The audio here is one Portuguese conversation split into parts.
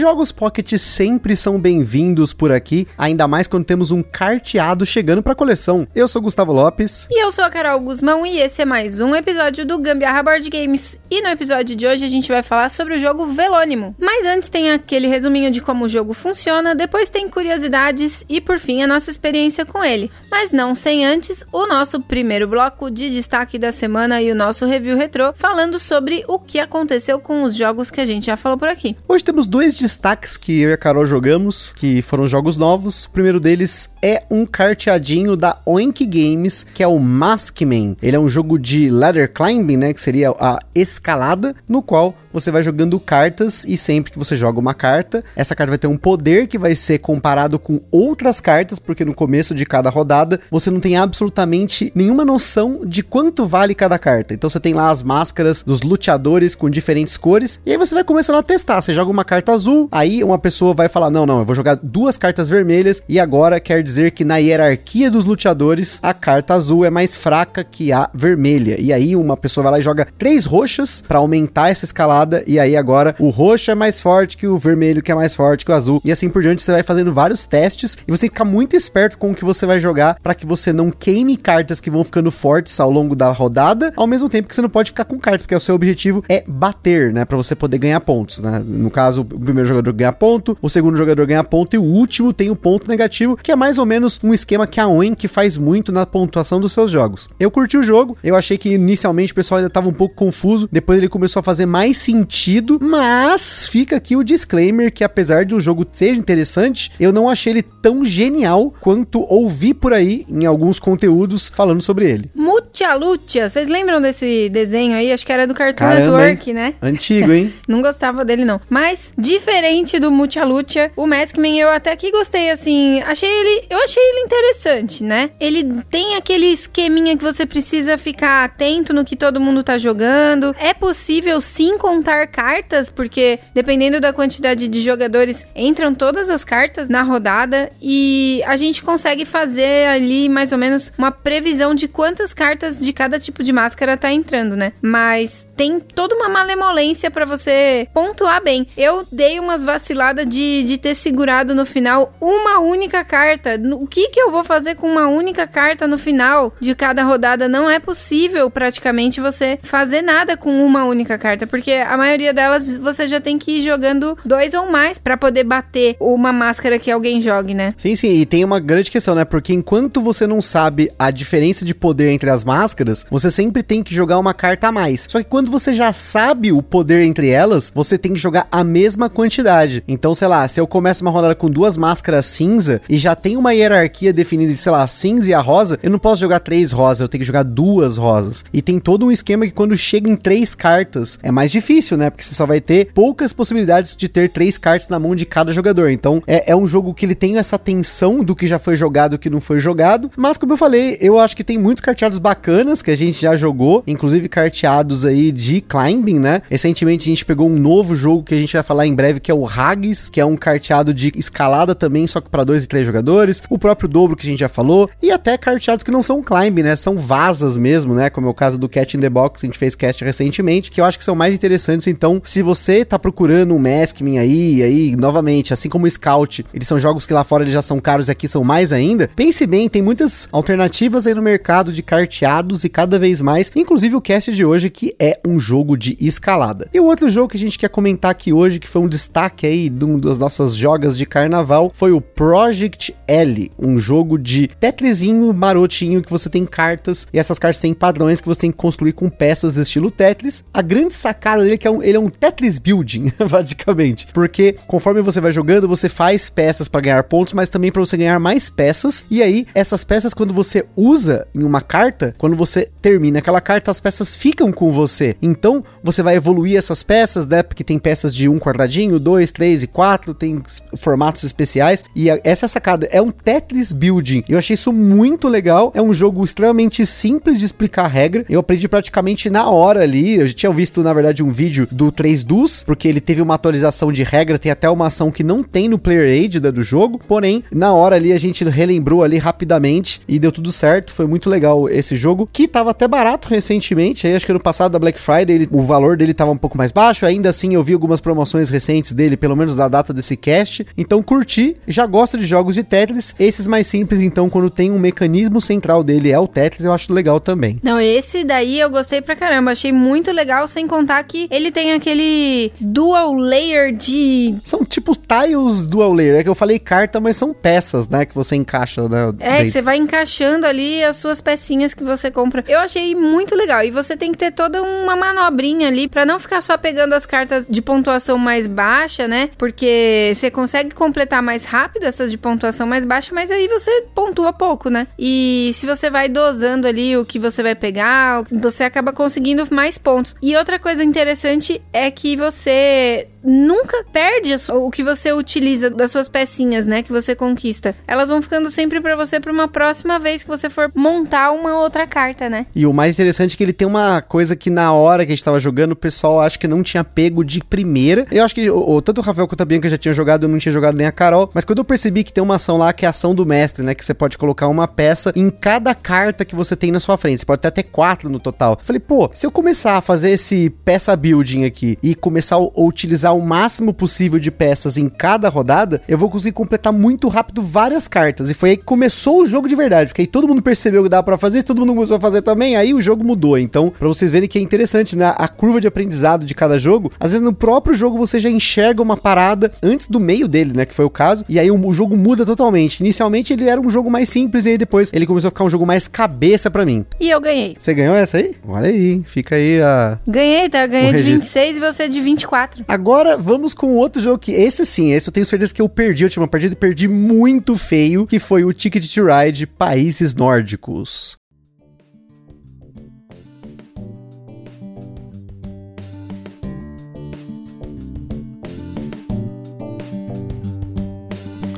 Jogos Pocket sempre são bem-vindos por aqui, ainda mais quando temos um carteado chegando para a coleção. Eu sou Gustavo Lopes. E eu sou a Carol Guzmão e esse é mais um episódio do Gambiarra Board Games. E no episódio de hoje a gente vai falar sobre o jogo Velônimo. Mas antes tem aquele resuminho de como o jogo funciona, depois tem curiosidades e por fim a nossa experiência com ele. Mas não sem antes o nosso primeiro bloco de destaque da semana e o nosso review retrô falando sobre o que aconteceu com os jogos que a gente já falou por aqui. Hoje temos dois destaques que eu e a Carol jogamos, que foram jogos novos. O primeiro deles é um carteadinho da Oink Games, que é o Maskman. Ele é um jogo de ladder climbing, né, que seria a escalada, no qual você vai jogando cartas e sempre que você joga uma carta, essa carta vai ter um poder que vai ser comparado com outras cartas, porque no começo de cada rodada você não tem absolutamente nenhuma noção de quanto vale cada carta. Então você tem lá as máscaras dos luteadores com diferentes cores, e aí você vai começando a testar. Você joga uma carta azul, aí uma pessoa vai falar: Não, não, eu vou jogar duas cartas vermelhas, e agora quer dizer que na hierarquia dos luteadores a carta azul é mais fraca que a vermelha. E aí uma pessoa vai lá e joga três roxas para aumentar essa escalada e aí agora o roxo é mais forte que o vermelho, que é mais forte que o azul, e assim por diante você vai fazendo vários testes e você tem que ficar muito esperto com o que você vai jogar para que você não queime cartas que vão ficando fortes ao longo da rodada, ao mesmo tempo que você não pode ficar com cartas, porque o seu objetivo é bater, né, para você poder ganhar pontos, né? No caso, o primeiro jogador ganha ponto, o segundo jogador ganha ponto e o último tem o um ponto negativo, que é mais ou menos um esquema que a que faz muito na pontuação dos seus jogos. Eu curti o jogo, eu achei que inicialmente o pessoal ainda tava um pouco confuso, depois ele começou a fazer mais sentido, mas fica aqui o disclaimer que apesar de o jogo ser interessante, eu não achei ele tão genial quanto ouvi por aí em alguns conteúdos falando sobre ele. Mucha Lucha, vocês lembram desse desenho aí? Acho que era do Cartoon Caramba, Network, hein? né? Antigo, hein? não gostava dele não. Mas diferente do Mucha Lucha, o Maskman eu até que gostei assim, achei ele, eu achei ele interessante, né? Ele tem aquele esqueminha que você precisa ficar atento no que todo mundo tá jogando. É possível sim cartas, porque dependendo da quantidade de jogadores, entram todas as cartas na rodada e a gente consegue fazer ali mais ou menos uma previsão de quantas cartas de cada tipo de máscara tá entrando, né? Mas tem toda uma malemolência para você pontuar bem. Eu dei umas vaciladas de, de ter segurado no final uma única carta. O que que eu vou fazer com uma única carta no final de cada rodada? Não é possível praticamente você fazer nada com uma única carta, porque a maioria delas você já tem que ir jogando dois ou mais para poder bater uma máscara que alguém jogue, né? Sim, sim, e tem uma grande questão, né? Porque enquanto você não sabe a diferença de poder entre as máscaras, você sempre tem que jogar uma carta a mais. Só que quando você já sabe o poder entre elas, você tem que jogar a mesma quantidade. Então, sei lá, se eu começo uma rodada com duas máscaras cinza e já tem uma hierarquia definida de, sei lá, cinza e a rosa, eu não posso jogar três rosas, eu tenho que jogar duas rosas. E tem todo um esquema que quando chega em três cartas é mais difícil difícil, né? Porque você só vai ter poucas possibilidades de ter três cartas na mão de cada jogador. Então é, é um jogo que ele tem essa tensão do que já foi jogado e que não foi jogado. Mas como eu falei, eu acho que tem muitos carteados bacanas que a gente já jogou, inclusive carteados aí de climbing, né? Recentemente a gente pegou um novo jogo que a gente vai falar em breve, que é o Hags, que é um carteado de escalada também, só que para dois e três jogadores. O próprio dobro que a gente já falou. E até carteados que não são climbing, né? São vasas mesmo, né? Como é o caso do Cat in the Box, que a gente fez cast recentemente, que eu acho que são mais interessantes interessantes. Então, se você tá procurando um Maskman aí, aí, novamente, assim como o Scout, eles são jogos que lá fora eles já são caros e aqui são mais ainda, pense bem, tem muitas alternativas aí no mercado de carteados e cada vez mais, inclusive o cast de hoje que é um jogo de escalada. E o outro jogo que a gente quer comentar aqui hoje, que foi um destaque aí de um das nossas jogas de carnaval, foi o Project L, um jogo de Tetrisinho marotinho que você tem cartas e essas cartas têm padrões que você tem que construir com peças estilo Tetris. A grande sacada é que é um, ele é um Tetris Building, basicamente. Porque conforme você vai jogando, você faz peças para ganhar pontos, mas também para você ganhar mais peças. E aí, essas peças, quando você usa em uma carta, quando você termina aquela carta, as peças ficam com você. Então, você vai evoluir essas peças, né? Porque tem peças de um quadradinho, dois, três e quatro, tem formatos especiais. E essa é a sacada. É um Tetris Building. Eu achei isso muito legal. É um jogo extremamente simples de explicar a regra. Eu aprendi praticamente na hora ali. Eu já tinha visto, na verdade, um vídeo do 3 Dus, porque ele teve uma atualização de regra, tem até uma ação que não tem no Player Aid do jogo, porém, na hora ali a gente relembrou ali rapidamente e deu tudo certo, foi muito legal esse jogo, que tava até barato recentemente, aí acho que no passado da Black Friday ele, o valor dele tava um pouco mais baixo, ainda assim eu vi algumas promoções recentes dele, pelo menos da data desse cast, então curti, já gosto de jogos de Tetris, esses mais simples, então quando tem um mecanismo central dele é o Tetris, eu acho legal também. Não, esse daí eu gostei pra caramba, achei muito legal, sem contar que ele tem aquele dual layer de... São tipo tiles dual layer, é que eu falei carta, mas são peças, né, que você encaixa, né? É, que você vai encaixando ali as suas pecinhas que você compra. Eu achei muito legal, e você tem que ter toda uma manobrinha ali para não ficar só pegando as cartas de pontuação mais baixa, né, porque você consegue completar mais rápido essas de pontuação mais baixa, mas aí você pontua pouco, né? E se você vai dosando ali o que você vai pegar, você acaba conseguindo mais pontos. E outra coisa interessante é que você nunca perde o que você utiliza das suas pecinhas, né, que você conquista. Elas vão ficando sempre para você para uma próxima vez que você for montar uma outra carta, né? E o mais interessante é que ele tem uma coisa que na hora que a gente tava jogando, o pessoal acho que não tinha pego de primeira. Eu acho que o, tanto o Rafael quanto a Bianca já tinham jogado, eu não tinha jogado nem a Carol, mas quando eu percebi que tem uma ação lá que é a ação do mestre, né, que você pode colocar uma peça em cada carta que você tem na sua frente. Você pode ter até quatro no total. Eu falei, pô, se eu começar a fazer esse peça building aqui e começar a utilizar o máximo possível de peças em cada rodada, eu vou conseguir completar muito rápido várias cartas. E foi aí que começou o jogo de verdade, porque aí todo mundo percebeu que dava para fazer, todo mundo começou a fazer também, aí o jogo mudou. Então, para vocês verem que é interessante, né? A curva de aprendizado de cada jogo, às vezes no próprio jogo você já enxerga uma parada antes do meio dele, né? Que foi o caso, e aí o, o jogo muda totalmente. Inicialmente ele era um jogo mais simples, e aí depois ele começou a ficar um jogo mais cabeça para mim. E eu ganhei. Você ganhou essa aí? Olha aí, fica aí a. Ganhei, tá? Ganhei de 26 e você de 24. Agora vamos com outro jogo que esse sim, esse eu tenho certeza que eu perdi a última partida e perdi muito feio, que foi o Ticket to Ride Países Nórdicos.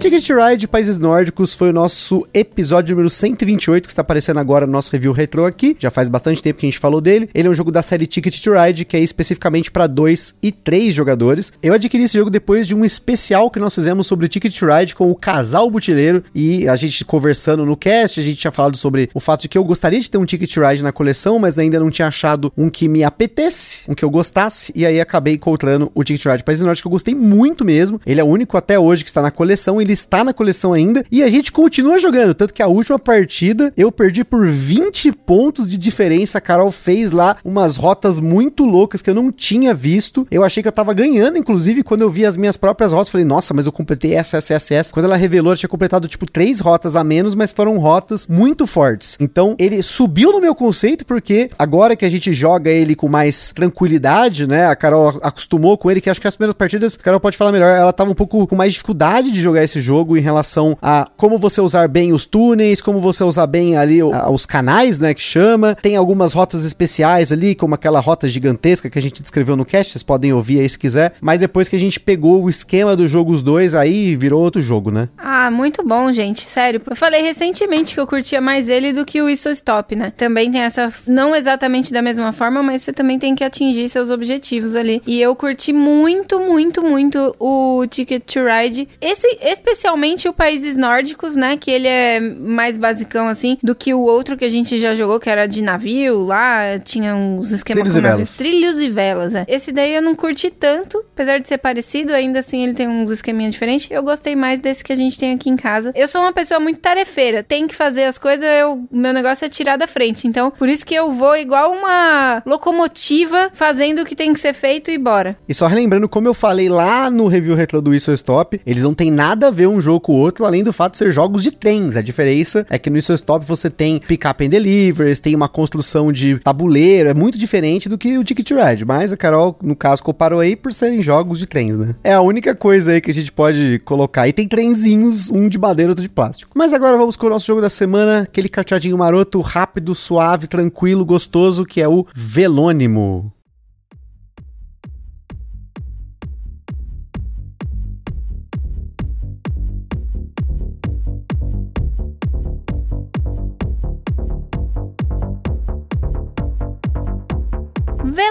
Ticket Ride Países Nórdicos foi o nosso episódio número 128 que está aparecendo agora no nosso review retro aqui. Já faz bastante tempo que a gente falou dele. Ele é um jogo da série Ticket to Ride que é especificamente para 2 e 3 jogadores. Eu adquiri esse jogo depois de um especial que nós fizemos sobre Ticket to Ride com o casal butileiro e a gente conversando no cast, a gente tinha falado sobre o fato de que eu gostaria de ter um Ticket to Ride na coleção, mas ainda não tinha achado um que me apetece, um que eu gostasse, e aí acabei encontrando o Ticket to Ride Países Nórdicos que eu gostei muito mesmo. Ele é o único até hoje que está na coleção, ele está na coleção ainda e a gente continua jogando. Tanto que a última partida eu perdi por 20 pontos de diferença. A Carol fez lá umas rotas muito loucas que eu não tinha visto. Eu achei que eu tava ganhando, inclusive, quando eu vi as minhas próprias rotas. Falei, nossa, mas eu completei essa, essa, essa, essa. Quando ela revelou, eu tinha completado tipo três rotas a menos, mas foram rotas muito fortes. Então ele subiu no meu conceito, porque agora que a gente joga ele com mais tranquilidade, né? A Carol acostumou com ele, que acho que as primeiras partidas, a Carol pode falar melhor, ela tava um pouco com mais dificuldade de jogar esse jogo em relação a como você usar bem os túneis, como você usar bem ali os canais, né, que chama. Tem algumas rotas especiais ali, como aquela rota gigantesca que a gente descreveu no cast, vocês podem ouvir aí se quiser. Mas depois que a gente pegou o esquema do jogo os dois, aí virou outro jogo, né? Ah, muito bom, gente, sério. Eu falei recentemente que eu curtia mais ele do que o Isso Stop, né? Também tem essa, não exatamente da mesma forma, mas você também tem que atingir seus objetivos ali. E eu curti muito, muito, muito o Ticket to Ride. Esse, especialmente o Países Nórdicos, né? Que ele é mais basicão, assim, do que o outro que a gente já jogou, que era de navio lá, tinha uns esquemas Trilhos com e navio. velas. Trilhos e velas, é. Esse daí eu não curti tanto, apesar de ser parecido, ainda assim ele tem uns esqueminhas diferentes. Eu gostei mais desse que a gente tem aqui em casa. Eu sou uma pessoa muito tarefeira, tem que fazer as coisas, eu, meu negócio é tirar da frente. Então, por isso que eu vou igual uma locomotiva fazendo o que tem que ser feito e bora. E só relembrando, como eu falei lá no review retro do Isso Stop, eles não tem nada a ver um jogo com o outro, além do fato de ser jogos de trens. A diferença é que no Isso Stop você tem pick-up and deliveries, tem uma construção de tabuleiro, é muito diferente do que o Ticket Ride. Mas a Carol, no caso, comparou aí por serem jogos de trens, né? É a única coisa aí que a gente pode colocar. E tem trenzinhos, um de madeira, outro de plástico. Mas agora vamos com o nosso jogo da semana, aquele carteadinho maroto, rápido, suave, tranquilo, gostoso, que é o Velônimo.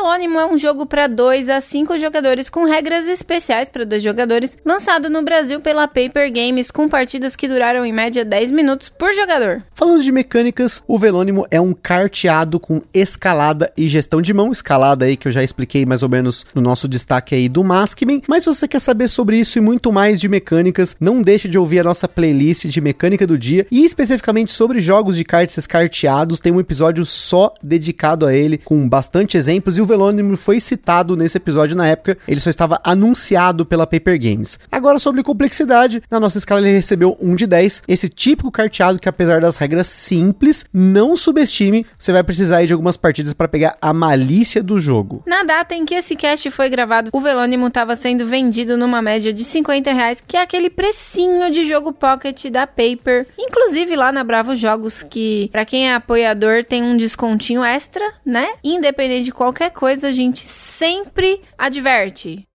Velônimo é um jogo para 2 a 5 jogadores com regras especiais para dois jogadores, lançado no Brasil pela Paper Games com partidas que duraram em média 10 minutos por jogador. Falando de mecânicas, o Velônimo é um carteado com escalada e gestão de mão, escalada aí que eu já expliquei mais ou menos no nosso destaque aí do Maskman, mas se você quer saber sobre isso e muito mais de mecânicas, não deixe de ouvir a nossa playlist de mecânica do dia e especificamente sobre jogos de cartas carteados, tem um episódio só dedicado a ele com bastante exemplos. E o Velônimo foi citado nesse episódio na época, ele só estava anunciado pela Paper Games. Agora sobre complexidade, na nossa escala ele recebeu um de 10, esse típico carteado que apesar das regras simples, não subestime, você vai precisar de algumas partidas para pegar a malícia do jogo. Na data em que esse cast foi gravado, o Velônimo estava sendo vendido numa média de 50 reais, que é aquele precinho de jogo pocket da Paper. Inclusive lá na Bravo Jogos, que para quem é apoiador tem um descontinho extra, né? Independente de qualquer coisa, a gente sempre adverte.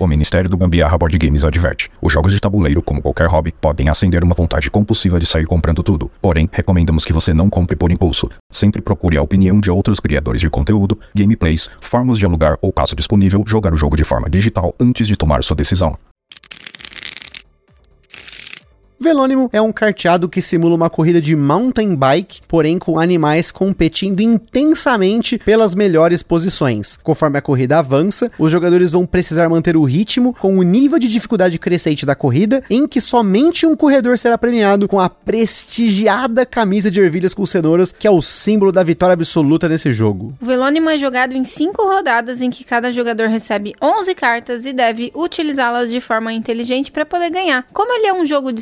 O Ministério do Gambiarra Board Games adverte: os jogos de tabuleiro, como qualquer hobby, podem acender uma vontade compulsiva de sair comprando tudo. Porém, recomendamos que você não compre por impulso. Sempre procure a opinião de outros criadores de conteúdo, gameplays, formas de alugar ou, caso disponível, jogar o jogo de forma digital antes de tomar sua decisão. Velônimo é um carteado que simula uma corrida de mountain bike, porém com animais competindo intensamente pelas melhores posições. Conforme a corrida avança, os jogadores vão precisar manter o ritmo com o nível de dificuldade crescente da corrida, em que somente um corredor será premiado com a prestigiada camisa de ervilhas com cenouras, que é o símbolo da vitória absoluta nesse jogo. O Velônimo é jogado em 5 rodadas, em que cada jogador recebe 11 cartas e deve utilizá-las de forma inteligente para poder ganhar. Como ele é um jogo de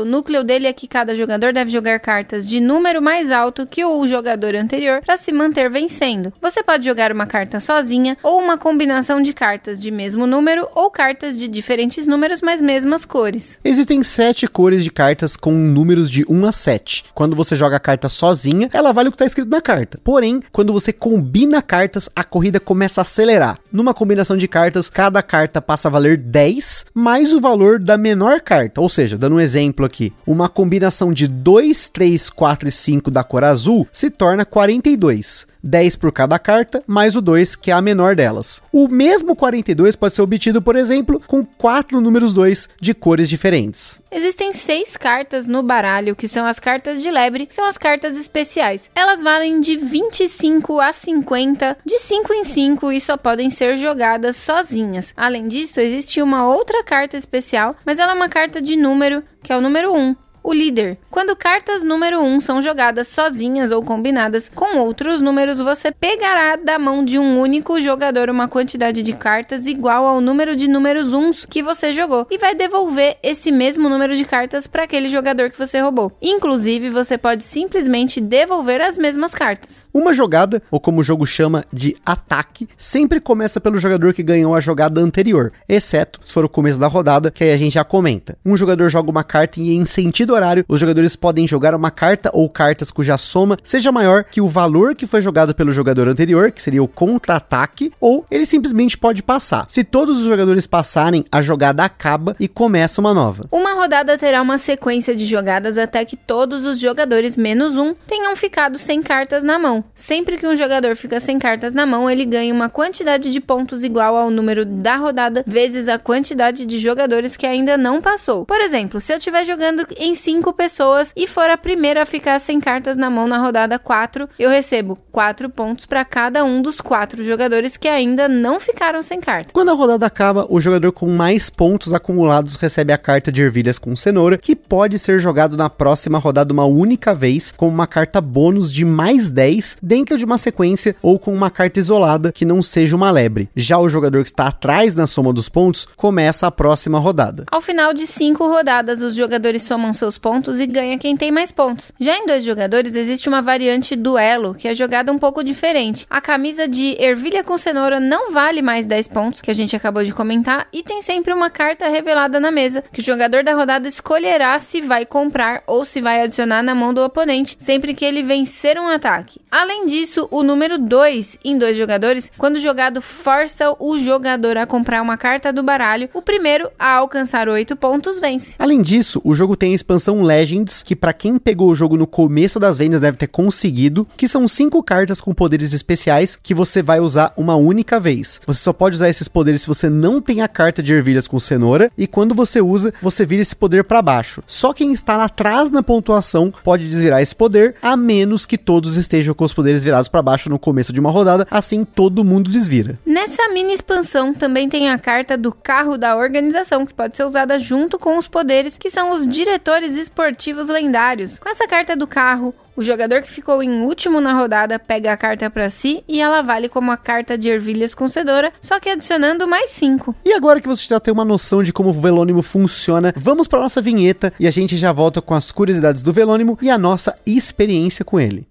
o núcleo dele é que cada jogador deve jogar cartas de número mais alto que o jogador anterior para se manter vencendo. Você pode jogar uma carta sozinha ou uma combinação de cartas de mesmo número ou cartas de diferentes números, mas mesmas cores. Existem sete cores de cartas com números de 1 a 7. Quando você joga a carta sozinha, ela vale o que está escrito na carta. Porém, quando você combina cartas, a corrida começa a acelerar. Numa combinação de cartas, cada carta passa a valer 10 mais o valor da menor carta. Ou seja, dando um exemplo exemplo aqui, uma combinação de 2, 3, 4 e 5 da cor azul se torna 42. 10 por cada carta, mais o 2, que é a menor delas. O mesmo 42 pode ser obtido, por exemplo, com quatro números 2 de cores diferentes. Existem seis cartas no baralho, que são as cartas de lebre, que são as cartas especiais. Elas valem de 25 a 50, de 5 em 5 e só podem ser jogadas sozinhas. Além disso, existe uma outra carta especial, mas ela é uma carta de número, que é o número 1 o líder. Quando cartas número 1 são jogadas sozinhas ou combinadas com outros números, você pegará da mão de um único jogador uma quantidade de cartas igual ao número de números 1 que você jogou e vai devolver esse mesmo número de cartas para aquele jogador que você roubou. Inclusive, você pode simplesmente devolver as mesmas cartas. Uma jogada, ou como o jogo chama de ataque, sempre começa pelo jogador que ganhou a jogada anterior, exceto se for o começo da rodada, que aí a gente já comenta. Um jogador joga uma carta e em sentido horário, os jogadores podem jogar uma carta ou cartas cuja soma seja maior que o valor que foi jogado pelo jogador anterior, que seria o contra-ataque, ou ele simplesmente pode passar. Se todos os jogadores passarem, a jogada acaba e começa uma nova. Uma rodada terá uma sequência de jogadas até que todos os jogadores menos um tenham ficado sem cartas na mão. Sempre que um jogador fica sem cartas na mão, ele ganha uma quantidade de pontos igual ao número da rodada vezes a quantidade de jogadores que ainda não passou. Por exemplo, se eu estiver jogando em cinco pessoas e for a primeira a ficar sem cartas na mão na rodada 4, eu recebo 4 pontos para cada um dos quatro jogadores que ainda não ficaram sem carta. Quando a rodada acaba, o jogador com mais pontos acumulados recebe a carta de ervilhas com cenoura, que pode ser jogado na próxima rodada uma única vez, com uma carta bônus de mais 10 dentro de uma sequência ou com uma carta isolada que não seja uma lebre. Já o jogador que está atrás na soma dos pontos começa a próxima rodada. Ao final de cinco rodadas, os jogadores somam seus seus pontos e ganha quem tem mais pontos. Já em dois jogadores, existe uma variante duelo, que é jogada um pouco diferente. A camisa de ervilha com cenoura não vale mais 10 pontos, que a gente acabou de comentar, e tem sempre uma carta revelada na mesa, que o jogador da rodada escolherá se vai comprar ou se vai adicionar na mão do oponente, sempre que ele vencer um ataque. Além disso, o número 2 em dois jogadores, quando jogado, força o jogador a comprar uma carta do baralho. O primeiro a alcançar 8 pontos vence. Além disso, o jogo tem expansão expansão Legends, que para quem pegou o jogo no começo das vendas deve ter conseguido, que são cinco cartas com poderes especiais que você vai usar uma única vez. Você só pode usar esses poderes se você não tem a carta de ervilhas com cenoura, e quando você usa, você vira esse poder para baixo. Só quem está atrás na pontuação pode desvirar esse poder, a menos que todos estejam com os poderes virados para baixo no começo de uma rodada, assim todo mundo desvira. Nessa mini expansão também tem a carta do carro da organização, que pode ser usada junto com os poderes, que são os diretores esportivos lendários. Com essa carta do carro, o jogador que ficou em último na rodada pega a carta para si e ela vale como a carta de ervilhas concedora, só que adicionando mais 5. E agora que você já tem uma noção de como o Velônimo funciona, vamos para nossa vinheta e a gente já volta com as curiosidades do Velônimo e a nossa experiência com ele.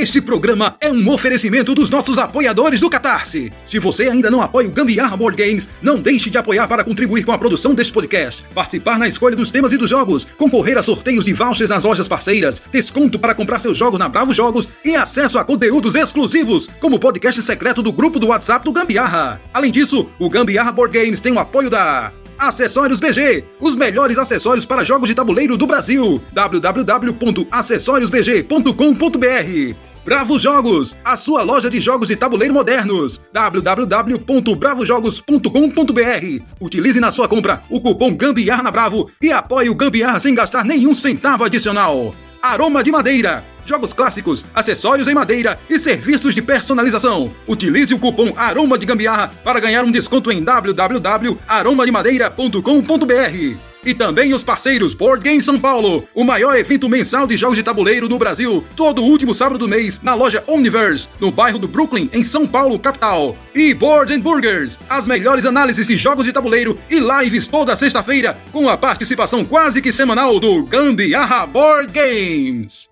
Este programa é um oferecimento dos nossos apoiadores do Catarse. Se você ainda não apoia o Gambiarra Board Games, não deixe de apoiar para contribuir com a produção deste podcast, participar na escolha dos temas e dos jogos, concorrer a sorteios de vouchers nas lojas parceiras, desconto para comprar seus jogos na Bravo Jogos e acesso a conteúdos exclusivos, como o podcast secreto do grupo do WhatsApp do Gambiarra. Além disso, o Gambiarra Board Games tem o apoio da Acessórios BG, os melhores acessórios para jogos de tabuleiro do Brasil. www.acessoriosbg.com.br Bravo Jogos, a sua loja de jogos de tabuleiro modernos. www.bravojogos.com.br. Utilize na sua compra o cupom Gambiar na Bravo e apoie o Gambiar sem gastar nenhum centavo adicional. Aroma de Madeira. Jogos clássicos, acessórios em madeira e serviços de personalização. Utilize o cupom Aroma de Gambiarra para ganhar um desconto em www.aromademadeira.com.br. E também os parceiros Board Game São Paulo, o maior evento mensal de jogos de tabuleiro no Brasil, todo último sábado do mês, na loja Omniverse, no bairro do Brooklyn, em São Paulo, capital. E Board and Burgers, as melhores análises de jogos de tabuleiro e lives toda sexta-feira, com a participação quase que semanal do Gambiarra Board Games.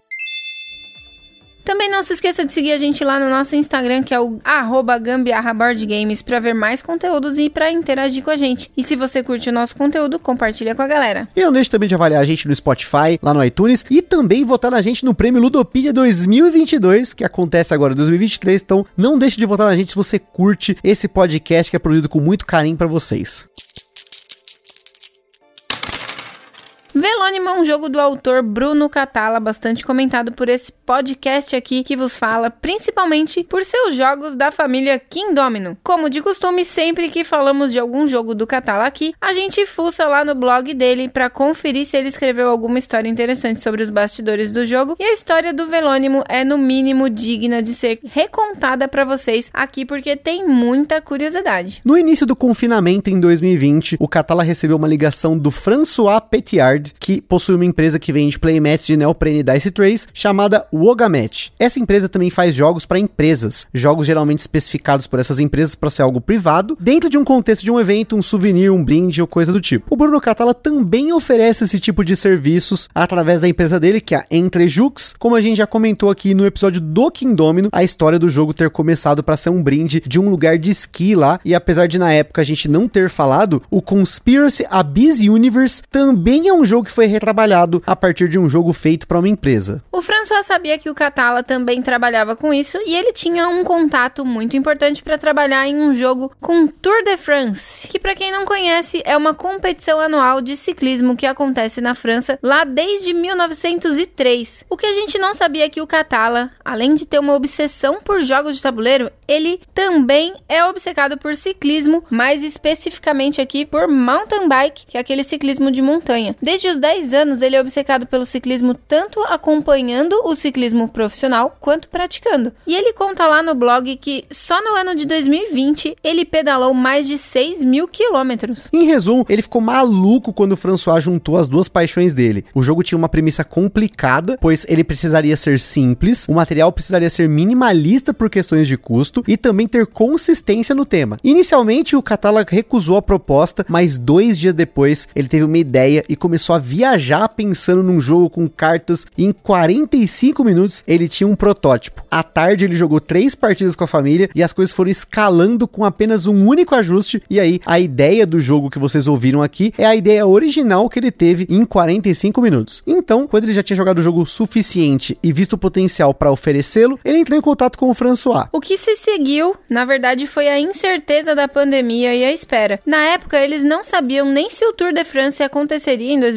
Também não se esqueça de seguir a gente lá no nosso Instagram, que é o gambiarraboardgames, pra ver mais conteúdos e pra interagir com a gente. E se você curte o nosso conteúdo, compartilha com a galera. E não deixe também de avaliar a gente no Spotify, lá no iTunes, e também votar na gente no Prêmio Ludopedia 2022, que acontece agora em 2023. Então, não deixe de votar na gente se você curte esse podcast que é produzido com muito carinho pra vocês. Velônimo é um jogo do autor Bruno Catala, bastante comentado por esse podcast aqui que vos fala, principalmente por seus jogos da família Kingdomino. Como de costume, sempre que falamos de algum jogo do Catala aqui, a gente fuça lá no blog dele para conferir se ele escreveu alguma história interessante sobre os bastidores do jogo. E a história do Velônimo é no mínimo digna de ser recontada para vocês aqui porque tem muita curiosidade. No início do confinamento em 2020, o Catala recebeu uma ligação do François Petiard, que possui uma empresa que vende playmats de neoprene dice trays chamada Wogamet. Essa empresa também faz jogos para empresas, jogos geralmente especificados por essas empresas para ser algo privado, dentro de um contexto de um evento, um souvenir, um brinde ou coisa do tipo. O Bruno Catala também oferece esse tipo de serviços através da empresa dele, que é a Entrejux, como a gente já comentou aqui no episódio do Kingdomino, a história do jogo ter começado para ser um brinde de um lugar de esqui lá, e apesar de na época a gente não ter falado, o Conspiracy Abyss Universe também é um jogo que foi retrabalhado a partir de um jogo feito para uma empresa. O François sabia que o Catala também trabalhava com isso e ele tinha um contato muito importante para trabalhar em um jogo com Tour de France, que para quem não conhece é uma competição anual de ciclismo que acontece na França lá desde 1903. O que a gente não sabia é que o Catala, além de ter uma obsessão por jogos de tabuleiro, ele também é obcecado por ciclismo, mais especificamente aqui por mountain bike, que é aquele ciclismo de montanha. Desde os 10 anos, ele é obcecado pelo ciclismo tanto acompanhando o ciclismo profissional quanto praticando. E ele conta lá no blog que só no ano de 2020 ele pedalou mais de 6 mil quilômetros. Em resumo, ele ficou maluco quando o François juntou as duas paixões dele. O jogo tinha uma premissa complicada, pois ele precisaria ser simples, o material precisaria ser minimalista por questões de custo e também ter consistência no tema. Inicialmente, o Catala recusou a proposta, mas dois dias depois ele teve uma ideia e começou a viajar pensando num jogo com cartas e em 45 minutos ele tinha um protótipo. À tarde ele jogou três partidas com a família e as coisas foram escalando com apenas um único ajuste e aí a ideia do jogo que vocês ouviram aqui é a ideia original que ele teve em 45 minutos. Então, quando ele já tinha jogado o jogo suficiente e visto o potencial para oferecê-lo, ele entrou em contato com o François. O que se seguiu, na verdade, foi a incerteza da pandemia e a espera. Na época, eles não sabiam nem se o Tour de France aconteceria em 2020,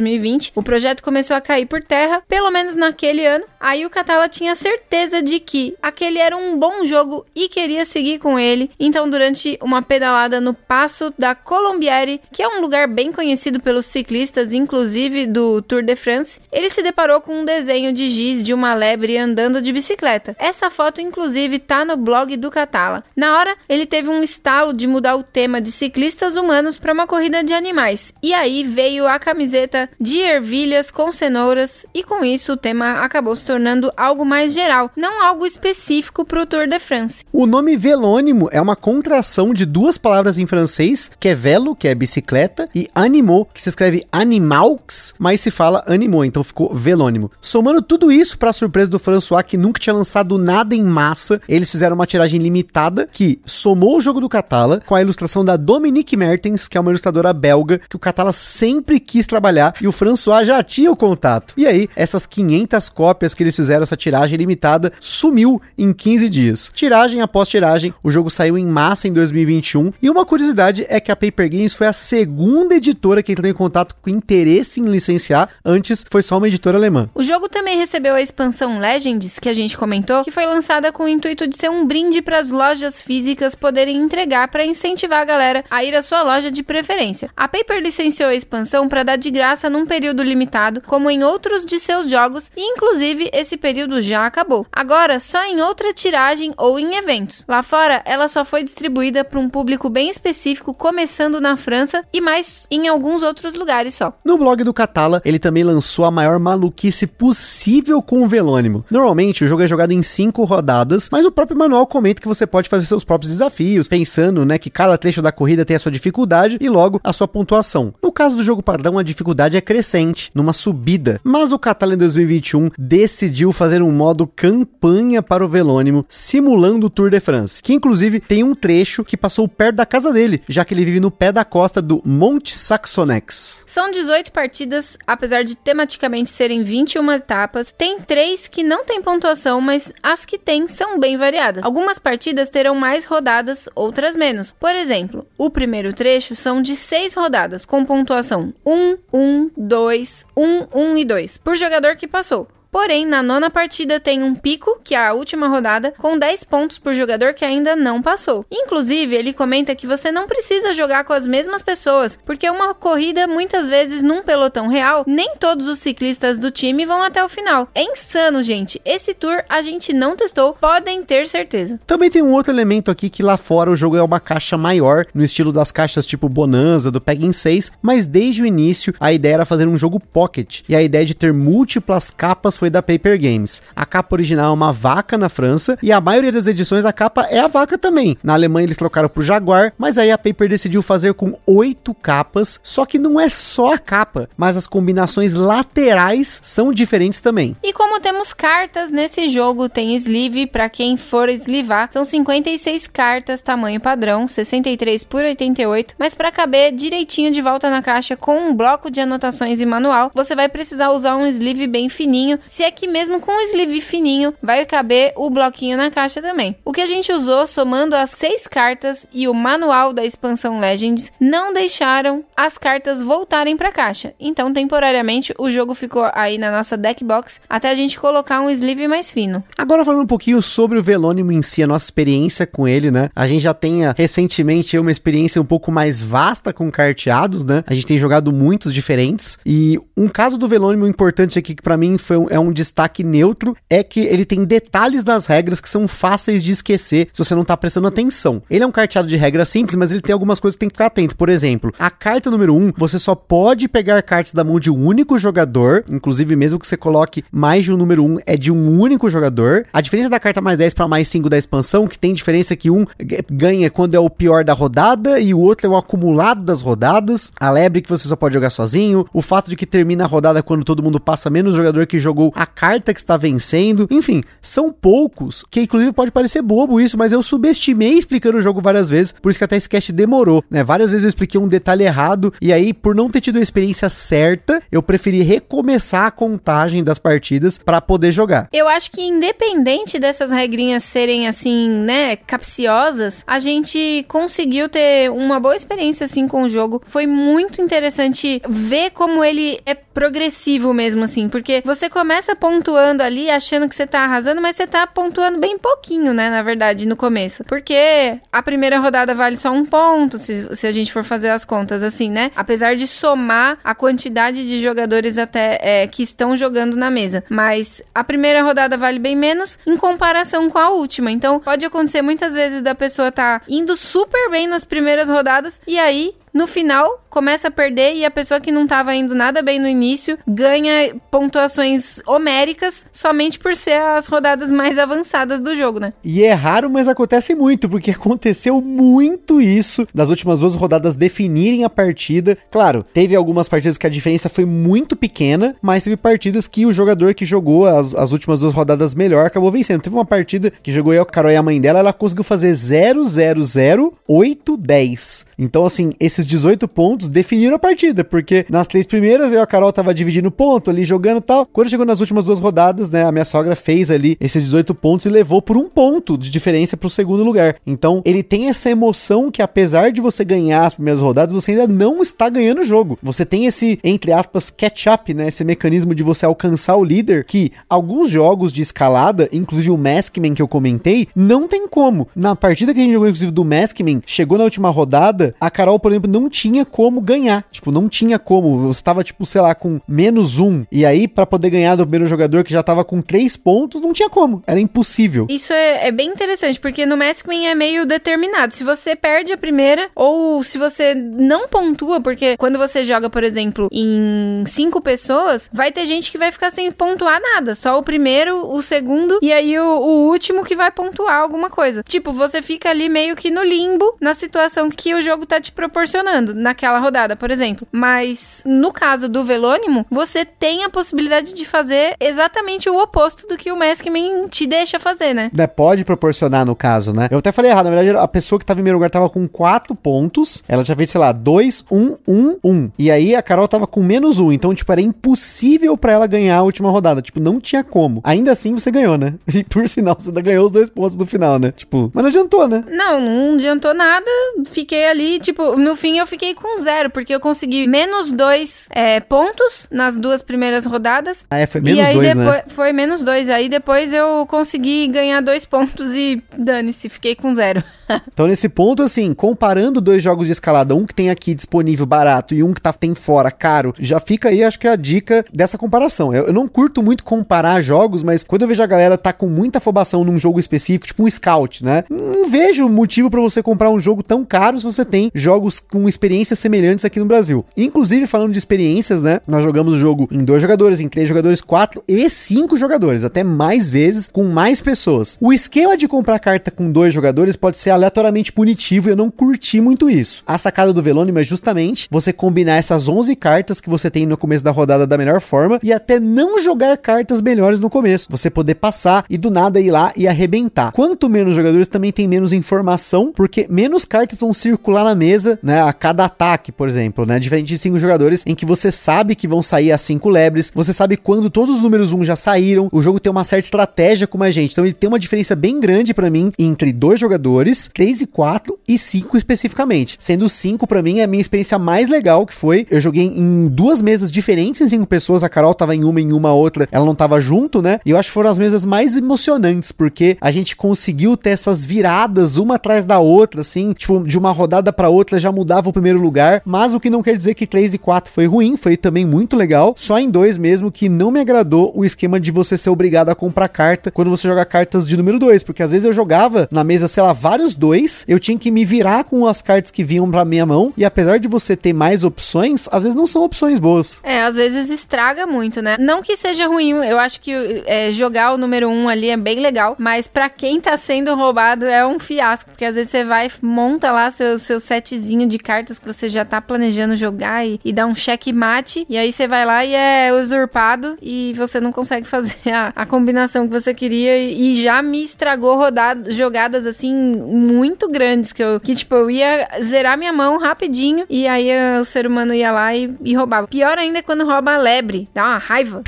o projeto começou a cair por terra, pelo menos naquele ano. Aí o Catala tinha certeza de que aquele era um bom jogo e queria seguir com ele. Então, durante uma pedalada no Passo da Colombiere, que é um lugar bem conhecido pelos ciclistas, inclusive do Tour de France, ele se deparou com um desenho de giz de uma lebre andando de bicicleta. Essa foto, inclusive, tá no blog do Catala. Na hora, ele teve um estalo de mudar o tema de ciclistas humanos para uma corrida de animais. E aí veio a camiseta de ervilhas com cenouras, e com isso o tema acabou se tornando algo mais geral, não algo específico para o Tour de France. O nome velônimo é uma contração de duas palavras em francês, que é velo, que é bicicleta, e animaux, que se escreve animaux, mas se fala animaux, então ficou velônimo. Somando tudo isso para surpresa do François, que nunca tinha lançado nada em massa, eles fizeram uma tiragem limitada que somou o jogo do Catala com a ilustração da Dominique Mertens, que é uma ilustradora belga que o Catala sempre quis trabalhar e o François já tinha o contato. E aí, essas 500 cópias que eles fizeram, essa tiragem limitada, sumiu em 15 dias. Tiragem após tiragem, o jogo saiu em massa em 2021 e uma curiosidade é que a Paper Games foi a segunda editora que entrou em contato com interesse em licenciar, antes foi só uma editora alemã. O jogo também recebeu a expansão Legends, que a gente comentou, que foi lançada com o intuito de ser um brinde para as lojas físicas poderem entregar para incentivar a galera a ir à sua loja de preferência. A Paper licenciou a expansão para dar de graça num período limitado, como em outros de seus jogos, e inclusive esse período já acabou. Agora, só em outra tiragem ou em eventos. Lá fora, ela só foi distribuída para um público bem específico, começando na França e mais em alguns outros lugares só. No blog do Catala, ele também lançou a maior maluquice possível com o Velônimo. Normalmente, o jogo é jogado em cinco rodadas, mas o próprio manual comenta que você pode fazer seus próprios desafios, pensando, né, que cada trecho da corrida tem a sua dificuldade e logo a sua pontuação. No caso do jogo padrão, a dificuldade é crescente, numa subida, mas o Catala em 2021 decidiu fazer um modo campanha para o Velônimo, simulando o Tour de France, que inclusive tem um trecho que passou perto da casa dele, já que ele vive no pé da costa do Monte Saxonex. São 18 partidas, apesar de tematicamente serem 21 etapas, tem três que não tem pontuação, mas as que tem são bem variadas. Algumas partidas terão mais rodadas, outras menos. Por exemplo, o primeiro trecho são de 6 rodadas, com pontuação 1, 1, 2, 1, 1 e 2, por jogador que passou. Porém, na nona partida tem um pico, que é a última rodada, com 10 pontos por jogador que ainda não passou. Inclusive, ele comenta que você não precisa jogar com as mesmas pessoas, porque uma corrida, muitas vezes num pelotão real, nem todos os ciclistas do time vão até o final. É insano, gente. Esse tour a gente não testou, podem ter certeza. Também tem um outro elemento aqui que lá fora o jogo é uma caixa maior, no estilo das caixas tipo Bonanza, do Pegging 6, mas desde o início a ideia era fazer um jogo pocket, e a ideia de ter múltiplas capas foi da Paper Games. A capa original é uma vaca na França e a maioria das edições a capa é a vaca também. Na Alemanha eles trocaram pro Jaguar, mas aí a Paper decidiu fazer com oito capas, só que não é só a capa, mas as combinações laterais são diferentes também. E como temos cartas nesse jogo, tem sleeve para quem for eslivar. São 56 cartas tamanho padrão, 63 por 88, mas para caber direitinho de volta na caixa com um bloco de anotações e manual, você vai precisar usar um sleeve bem fininho se é que mesmo com o sleeve fininho vai caber o bloquinho na caixa também. O que a gente usou somando as seis cartas e o manual da expansão Legends não deixaram as cartas voltarem para a caixa. Então, temporariamente, o jogo ficou aí na nossa deck box até a gente colocar um sleeve mais fino. Agora falando um pouquinho sobre o Velônimo em si, a nossa experiência com ele, né? A gente já tem recentemente uma experiência um pouco mais vasta com carteados, né? A gente tem jogado muitos diferentes e um caso do Velônimo importante aqui que para mim foi um, é um destaque neutro é que ele tem detalhes das regras que são fáceis de esquecer se você não tá prestando atenção. Ele é um carteado de regras simples, mas ele tem algumas coisas que tem que ficar atento. Por exemplo, a carta número 1, um, você só pode pegar cartas da mão de um único jogador, inclusive mesmo que você coloque mais de um número 1, um, é de um único jogador. A diferença da carta mais 10 para mais 5 da expansão, que tem diferença que um ganha quando é o pior da rodada e o outro é o acumulado das rodadas. A lebre que você só pode jogar sozinho. O fato de que termina a rodada quando todo mundo passa, menos jogador que jogou a carta que está vencendo. Enfim, são poucos, que inclusive pode parecer bobo isso, mas eu subestimei explicando o jogo várias vezes, por isso que até esse cast demorou, né? Várias vezes eu expliquei um detalhe errado, e aí, por não ter tido a experiência certa, eu preferi recomeçar a contagem das partidas para poder jogar. Eu acho que independente dessas regrinhas serem assim, né, capciosas, a gente conseguiu ter uma boa experiência assim com o jogo. Foi muito interessante ver como ele é progressivo mesmo assim, porque você começa pontuando ali achando que você tá arrasando, mas você tá pontuando bem pouquinho, né, na verdade, no começo. Porque a primeira rodada vale só um ponto, se, se a gente for fazer as contas assim, né? Apesar de somar a quantidade de jogadores até é, que estão jogando na mesa. Mas a primeira rodada vale bem menos em comparação com a última. Então pode acontecer muitas vezes da pessoa tá indo super bem nas primeiras rodadas e aí no final, começa a perder e a pessoa que não estava indo nada bem no início ganha pontuações homéricas somente por ser as rodadas mais avançadas do jogo, né? E é raro, mas acontece muito, porque aconteceu muito isso das últimas duas rodadas definirem a partida. Claro, teve algumas partidas que a diferença foi muito pequena, mas teve partidas que o jogador que jogou as, as últimas duas rodadas melhor acabou vencendo. Teve uma partida que jogou eu, Carol e a mãe dela, ela conseguiu fazer 0, 0, 0, 8, 10. Então, assim, esse esses 18 pontos definiram a partida, porque nas três primeiras eu e a Carol tava dividindo ponto ali, jogando tal. Quando chegou nas últimas duas rodadas, né, a minha sogra fez ali esses 18 pontos e levou por um ponto de diferença pro segundo lugar. Então, ele tem essa emoção que apesar de você ganhar as primeiras rodadas, você ainda não está ganhando o jogo. Você tem esse, entre aspas, catch-up, né, esse mecanismo de você alcançar o líder, que alguns jogos de escalada, inclusive o Maskman que eu comentei, não tem como. Na partida que a gente jogou, inclusive, do Maskman, chegou na última rodada, a Carol, por exemplo, não tinha como ganhar. Tipo, não tinha como. Você tava, tipo, sei lá, com menos um. E aí, para poder ganhar do primeiro jogador que já tava com três pontos, não tinha como. Era impossível. Isso é, é bem interessante, porque no Maskman é meio determinado. Se você perde a primeira, ou se você não pontua, porque quando você joga, por exemplo, em cinco pessoas, vai ter gente que vai ficar sem pontuar nada. Só o primeiro, o segundo e aí o, o último que vai pontuar alguma coisa. Tipo, você fica ali meio que no limbo, na situação que o jogo tá te proporcionando funcionando naquela rodada, por exemplo. Mas no caso do Velônimo, você tem a possibilidade de fazer exatamente o oposto do que o Maskman te deixa fazer, né? né? Pode proporcionar no caso, né? Eu até falei errado, na verdade, a pessoa que tava em primeiro lugar tava com 4 pontos, ela tinha feito, sei lá, 2, 1, 1, 1. E aí a Carol tava com menos 1, então, tipo, era impossível para ela ganhar a última rodada. Tipo, não tinha como. Ainda assim, você ganhou, né? E por sinal, você ainda ganhou os dois pontos do final, né? Tipo, mas não adiantou, né? Não, não adiantou nada. Fiquei ali, tipo, no fim eu fiquei com zero, porque eu consegui menos dois é, pontos nas duas primeiras rodadas. Ah, é, foi menos e aí dois, depois, né? Foi menos dois. Aí depois eu consegui ganhar dois pontos e dane-se, fiquei com zero. Então, nesse ponto, assim, comparando dois jogos de escalada, um que tem aqui disponível barato e um que tá, tem fora caro, já fica aí, acho que a dica dessa comparação. Eu, eu não curto muito comparar jogos, mas quando eu vejo a galera tá com muita afobação num jogo específico, tipo um Scout, né? Não vejo motivo para você comprar um jogo tão caro se você tem jogos com experiências semelhantes aqui no Brasil. Inclusive, falando de experiências, né? Nós jogamos o jogo em dois jogadores, em três jogadores, quatro e cinco jogadores, até mais vezes, com mais pessoas. O esquema de comprar carta com dois jogadores pode ser aleatoriamente punitivo e eu não curti muito isso. A sacada do Velônimo é justamente você combinar essas 11 cartas que você tem no começo da rodada da melhor forma e até não jogar cartas melhores no começo. Você poder passar e do nada ir lá e arrebentar. Quanto menos jogadores, também tem menos informação, porque menos cartas vão circular na mesa, né? A cada ataque, por exemplo, né? Diferente de cinco jogadores em que você sabe que vão sair as cinco lebres, você sabe quando todos os números 1 já saíram, o jogo tem uma certa estratégia com a gente. Então ele tem uma diferença bem grande para mim entre dois jogadores, três e quatro e cinco especificamente. Sendo cinco para mim é a minha experiência mais legal que foi. Eu joguei em duas mesas diferentes em cinco pessoas, a Carol tava em uma em uma outra, ela não tava junto, né? E eu acho que foram as mesas mais emocionantes porque a gente conseguiu ter essas viradas uma atrás da outra, assim, tipo, de uma rodada para outra já mudava o primeiro lugar, mas o que não quer dizer que 3 e 4 foi ruim, foi também muito legal. Só em dois mesmo que não me agradou o esquema de você ser obrigado a comprar carta quando você joga cartas de número 2, porque às vezes eu jogava na mesa, sei lá, vários dois, eu tinha que me virar com as cartas que vinham pra minha mão, e apesar de você ter mais opções, às vezes não são opções boas. É, às vezes estraga muito, né? Não que seja ruim, eu acho que é, jogar o número um ali é bem legal, mas pra quem tá sendo roubado é um fiasco, porque às vezes você vai, monta lá seu, seu setzinho de cartas que você já tá planejando jogar e, e dá um cheque mate, e aí você vai lá e é usurpado e você não consegue fazer a, a combinação que você queria e, e já me estragou rodar, jogadas assim muito grandes que eu que tipo eu ia zerar minha mão rapidinho e aí uh, o ser humano ia lá e, e roubava. Pior ainda é quando rouba a lebre, dá uma raiva.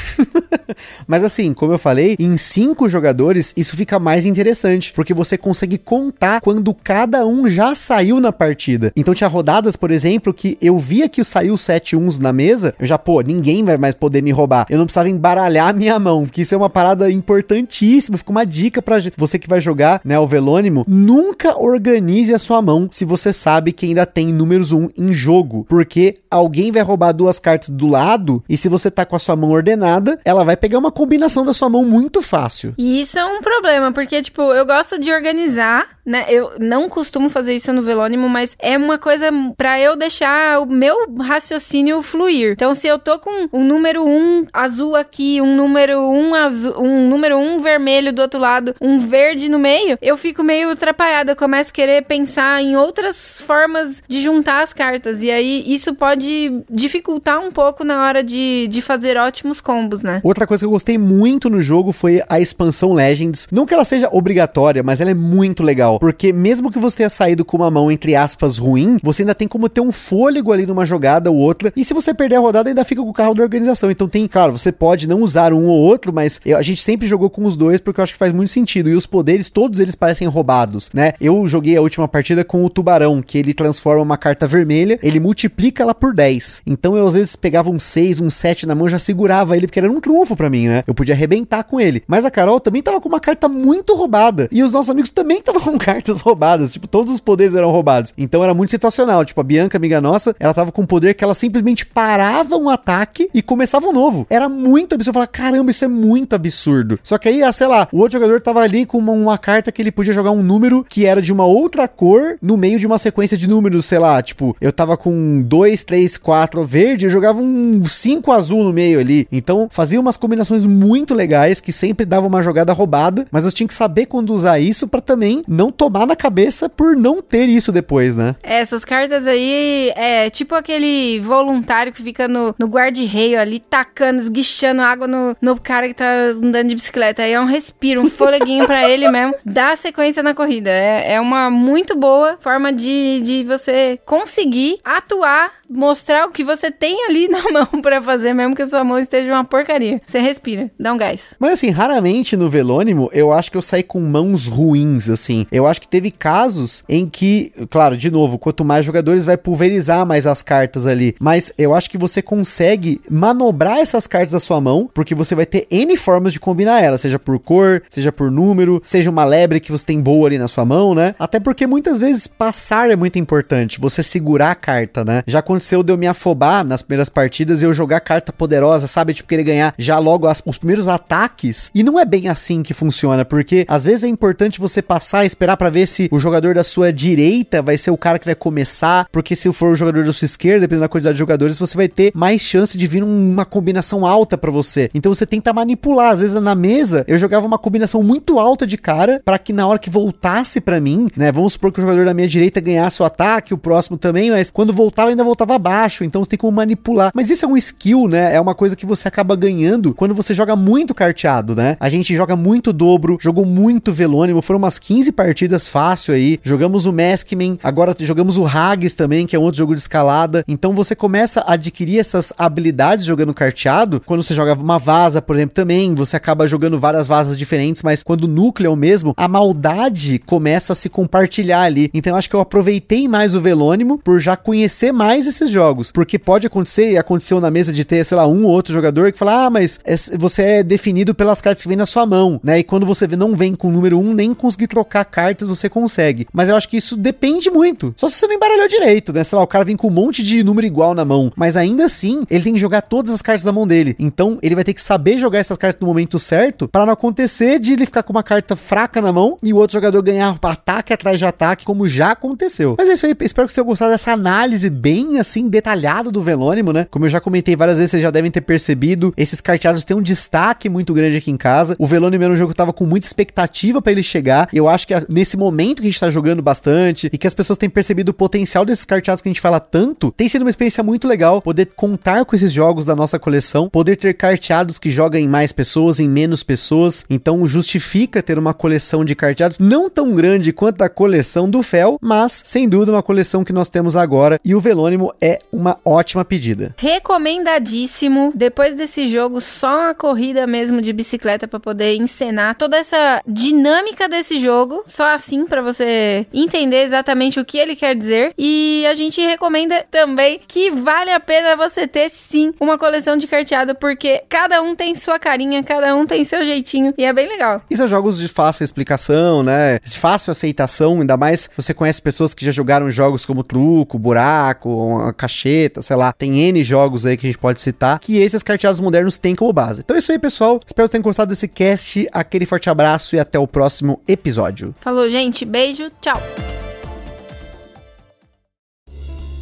Mas assim, como eu falei, em cinco jogadores isso fica mais interessante, porque você consegue contar quando cada um já saiu na partida. Então tinha rodadas, por exemplo, que eu via que saiu sete uns na mesa, eu já, pô, ninguém vai mais poder me roubar. Eu não precisava embaralhar minha mão, que isso é uma parada importantíssima, fica uma dica para você que vai jogar, né, o Velônimo, nunca organize a sua mão se você sabe que ainda tem números 1 em jogo, porque alguém vai roubar duas cartas do lado e se você tá com a sua mão ordenada, ela vai pegar uma combinação da sua mão muito fácil. E isso é um problema, porque tipo, eu gosto de organizar né? Eu não costumo fazer isso no Velônimo, mas é uma coisa para eu deixar o meu raciocínio fluir. Então, se eu tô com um número 1 um azul aqui, um número 1 um azul, um número 1 um vermelho do outro lado, um verde no meio, eu fico meio atrapalhada. Eu começo a querer pensar em outras formas de juntar as cartas. E aí, isso pode dificultar um pouco na hora de, de fazer ótimos combos, né? Outra coisa que eu gostei muito no jogo foi a expansão Legends. Não que ela seja obrigatória, mas ela é muito legal, porque mesmo que você tenha saído com uma mão, entre aspas, ruim, você ainda tem como ter um fôlego ali numa jogada ou outra, e se você perder a rodada, ainda fica com o carro da organização. Então tem, claro, você pode não usar um ou outro, mas a gente sempre jogou com os dois porque eu acho que faz muito sentido. E os poderes, todos eles parecem roubados, né? Eu joguei a última partida com o tubarão, que ele transforma uma carta vermelha, ele multiplica ela por 10. Então eu às vezes pegava um 6, um 7 na mão, já segurava ele, porque era um trunfo para mim, né? Eu podia arrebentar com ele. Mas a Carol também tava com uma carta muito roubada. E os nossos amigos também estavam com cartas roubadas. Tipo, todos os poderes eram roubados. Então era muito situacional. Tipo, a Bianca, amiga nossa, ela tava com um poder que ela simplesmente parava um ataque e começava um novo. Era muito absurdo. Eu falava, caramba, isso é muito absurdo. Só que aí, ah, sei lá, o outro jogador tava ali com uma, uma carta que ele podia jogar um número que era de uma outra cor no meio de uma sequência de números, sei lá, tipo, eu tava com 2, 3, 4 verde, eu jogava um 5 azul no meio ali. Então fazia umas combinações muito legais que sempre dava uma jogada roubada, mas eu tinha que saber quando usar isso para também não tomar na cabeça por não ter isso depois, né? Essas cartas aí é tipo aquele voluntário que fica no, no guarda-reio ali, tacando, esguichando água no, no cara que tá andando de bicicleta. Aí é um respiro, um foleguinho para ele mesmo, dá sequência na corrida. É, é uma muito boa forma de, de você conseguir atuar mostrar o que você tem ali na mão para fazer, mesmo que a sua mão esteja uma porcaria. Você respira, dá um gás. Mas assim, raramente no Velônimo eu acho que eu saí com mãos ruins, assim. Eu acho que teve casos em que, claro, de novo, quanto mais jogadores vai pulverizar mais as cartas ali. Mas eu acho que você consegue manobrar essas cartas da sua mão, porque você vai ter N formas de combinar elas, seja por cor, seja por número, seja uma lebre que você tem boa ali na sua mão, né? Até porque muitas vezes passar é muito importante, você segurar a carta, né? Já quando aconteceu de eu me afobar nas primeiras partidas e eu jogar carta poderosa, sabe? Tipo, querer ganhar já logo as, os primeiros ataques. E não é bem assim que funciona, porque às vezes é importante você passar e esperar para ver se o jogador da sua direita vai ser o cara que vai começar, porque se for o jogador da sua esquerda, dependendo da quantidade de jogadores, você vai ter mais chance de vir uma combinação alta para você. Então você tenta manipular. Às vezes na mesa eu jogava uma combinação muito alta de cara para que na hora que voltasse para mim, né? Vamos supor que o jogador da minha direita ganhasse o ataque, o próximo também, mas quando voltava ainda voltava estava baixo, então você tem como manipular. Mas isso é um skill, né? É uma coisa que você acaba ganhando quando você joga muito carteado, né? A gente joga muito dobro, jogou muito velônimo, foram umas 15 partidas fácil aí. Jogamos o Maskman, agora jogamos o Hags também, que é um outro jogo de escalada. Então você começa a adquirir essas habilidades jogando carteado. Quando você joga uma vaza, por exemplo, também, você acaba jogando várias vazas diferentes, mas quando o núcleo é o mesmo, a maldade começa a se compartilhar ali. Então eu acho que eu aproveitei mais o velônimo por já conhecer mais esse jogos. Porque pode acontecer, e aconteceu na mesa de ter, sei lá, um ou outro jogador que fala: Ah, mas é, você é definido pelas cartas que vem na sua mão, né? E quando você não vem com o número 1, um, nem conseguir trocar cartas você consegue. Mas eu acho que isso depende muito. Só se você não embaralhou direito, né? Sei lá, o cara vem com um monte de número igual na mão. Mas ainda assim, ele tem que jogar todas as cartas da mão dele. Então, ele vai ter que saber jogar essas cartas no momento certo para não acontecer de ele ficar com uma carta fraca na mão e o outro jogador ganhar ataque atrás de ataque, como já aconteceu. Mas é isso aí, espero que você tenha gostado dessa análise bem assim detalhada do Velônimo, né? Como eu já comentei várias vezes, vocês já devem ter percebido, esses carteados têm um destaque muito grande aqui em casa. O Velônimo era um jogo que tava com muita expectativa para ele chegar. Eu acho que nesse momento que a gente tá jogando bastante e que as pessoas têm percebido o potencial desses carteados que a gente fala tanto, tem sido uma experiência muito legal poder contar com esses jogos da nossa coleção, poder ter carteados que jogam em mais pessoas, em menos pessoas. Então justifica ter uma coleção de carteados não tão grande quanto a coleção do Fel, mas sem dúvida uma coleção que nós temos agora e o Velônimo é uma ótima pedida. Recomendadíssimo. Depois desse jogo, só a corrida mesmo de bicicleta para poder encenar toda essa dinâmica desse jogo, só assim para você entender exatamente o que ele quer dizer. E a gente recomenda também que vale a pena você ter sim uma coleção de carteado porque cada um tem sua carinha, cada um tem seu jeitinho e é bem legal. E são jogos de fácil explicação, né? De fácil aceitação, ainda mais você conhece pessoas que já jogaram jogos como Truco, Buraco, a Cacheta, sei lá. Tem N jogos aí que a gente pode citar que esses carteados modernos têm como base. Então é isso aí, pessoal. Espero que tenham gostado desse cast. Aquele forte abraço e até o próximo episódio. Falou, gente. Beijo. Tchau.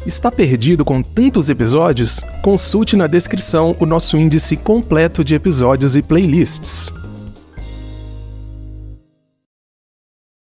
Está perdido com tantos episódios? Consulte na descrição o nosso índice completo de episódios e playlists.